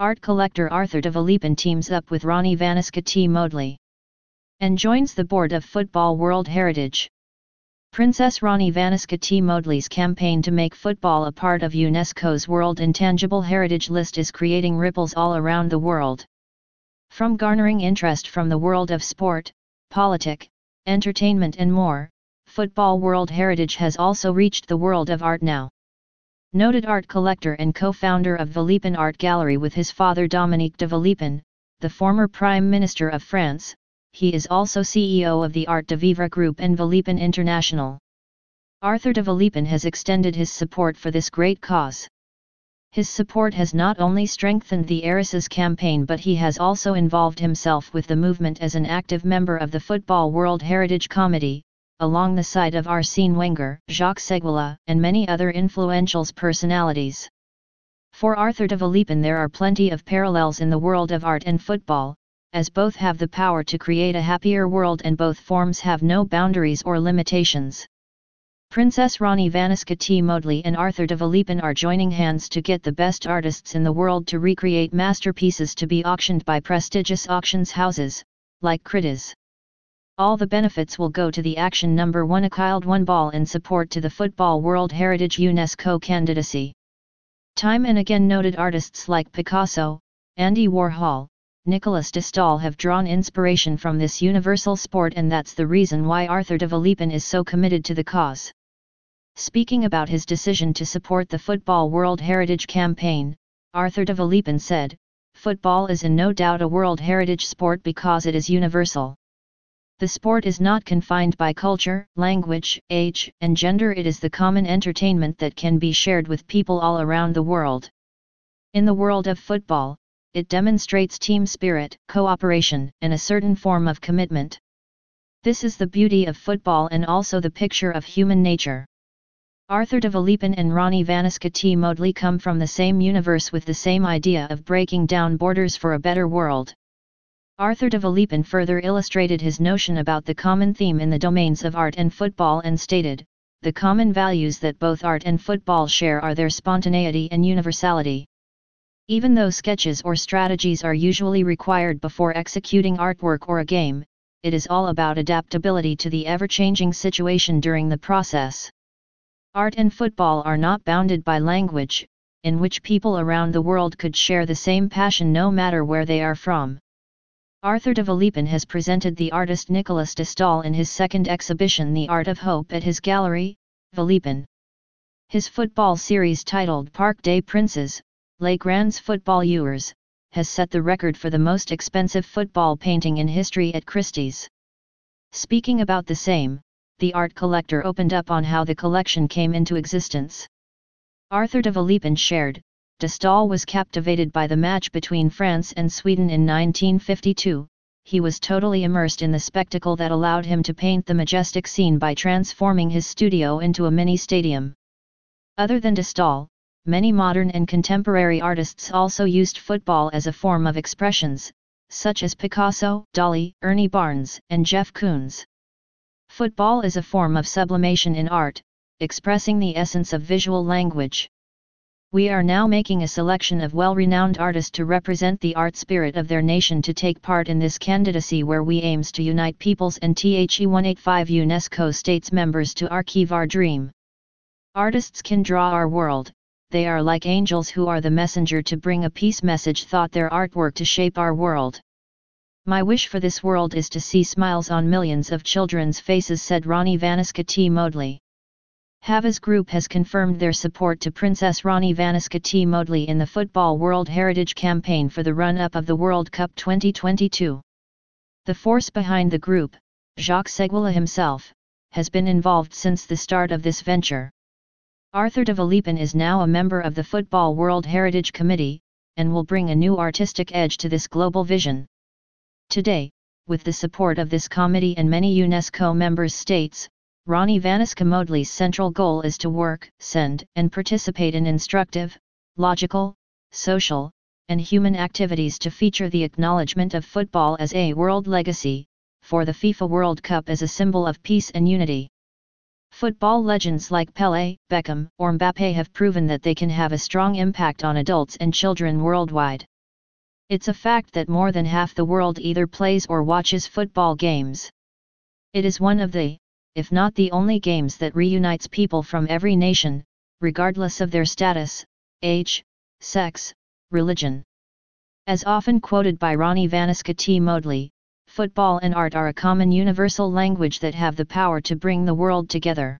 Art collector Arthur de Villepin teams up with Rani Vaniska T. Modely and joins the board of Football World Heritage. Princess Rani Vaniska T. Modely's campaign to make football a part of UNESCO's World Intangible Heritage List is creating ripples all around the world. From garnering interest from the world of sport, politic, entertainment and more, Football World Heritage has also reached the world of art now. Noted art collector and co-founder of Villepin Art Gallery with his father Dominique de Villepin, the former Prime Minister of France, he is also CEO of the Art de Vivre Group and Villepin International. Arthur de Villepin has extended his support for this great cause. His support has not only strengthened the Heiresses campaign but he has also involved himself with the movement as an active member of the Football World Heritage Committee, along the side of Arsene Wenger, Jacques Seguela, and many other influential personalities. For Arthur de Villepin there are plenty of parallels in the world of art and football, as both have the power to create a happier world and both forms have no boundaries or limitations. Princess Rani Vaniska T. Modely and Arthur de Villepin are joining hands to get the best artists in the world to recreate masterpieces to be auctioned by prestigious auctions houses, like Christie's. All the benefits will go to the action number 1 A Child One Ball in support to the Football World Heritage UNESCO candidacy. Time and again noted artists like Picasso, Andy Warhol, Nicolas de Stael have drawn inspiration from this universal sport and that's the reason why Arthur de Villepin is so committed to the cause. Speaking about his decision to support the Football World Heritage Campaign, Arthur de Villepin said, Football is in no doubt a World Heritage sport because it is universal. The sport is not confined by culture, language, age, and gender it is the common entertainment that can be shared with people all around the world. In the world of football, it demonstrates team spirit, cooperation, and a certain form of commitment. This is the beauty of football and also the picture of human nature. Arthur de Villepin and Rani Vaniska T. Modely come from the same universe with the same idea of breaking down borders for a better world. Arthur de Villepin further illustrated his notion about the common theme in the domains of art and football and stated, the common values that both art and football share are their spontaneity and universality. Even though sketches or strategies are usually required before executing artwork or a game, it is all about adaptability to the ever-changing situation during the process. Art and football are not bounded by language, in which people around the world could share the same passion no matter where they are from. Arthur de Villepin has presented the artist Nicolas de Stael in his second exhibition The Art of Hope at his gallery, Villepin. His football series titled Parc des Princes, Les Grands Footballeurs, has set the record for the most expensive football painting in history at Christie's. Speaking about the same, the art collector opened up on how the collection came into existence. Arthur de Villepin shared, de Stael was captivated by the match between France and Sweden in 1952, he was totally immersed in the spectacle that allowed him to paint the majestic scene by transforming his studio into a mini stadium. Other than de Stael, many modern and contemporary artists also used football as a form of expressions, such as Picasso, Dali, Ernie Barnes, and Jeff Koons. Football is a form of sublimation in art, expressing the essence of visual language. We are now making a selection of well-renowned artists to represent the art spirit of their nation to take part in this candidacy where we aims to unite peoples and THE 185 UNESCO states members to archive our dream. Artists can draw our world, they are like angels who are the messenger to bring a peace message thought their artwork to shape our world. My wish for this world is to see smiles on millions of children's faces said Rani Vaniska T. Modely. Havas Group has confirmed their support to Princess Rani Vaniska T. Modely in the Football World Heritage Campaign for the run-up of the World Cup 2022. The force behind the group, Jacques Seguela himself, has been involved since the start of this venture. Arthur de Villepin is now a member of the Football World Heritage Committee, and will bring a new artistic edge to this global vision. Today, with the support of this committee and many UNESCO members states, Rani Vaniska Modely's central goal is to work, send, and participate in instructive, logical, social, and human activities to feature the acknowledgement of football as a world legacy, for the FIFA World Cup as a symbol of peace and unity. Football legends like Pelé, Beckham, or Mbappé have proven that they can have a strong impact on adults and children worldwide. It's a fact that more than half the world either plays or watches football games. It is one of the, if not the only games that reunites people from every nation, regardless of their status, age, sex, religion. As often quoted by Rani Vaniska T. Modely, football and art are a common universal language that have the power to bring the world together.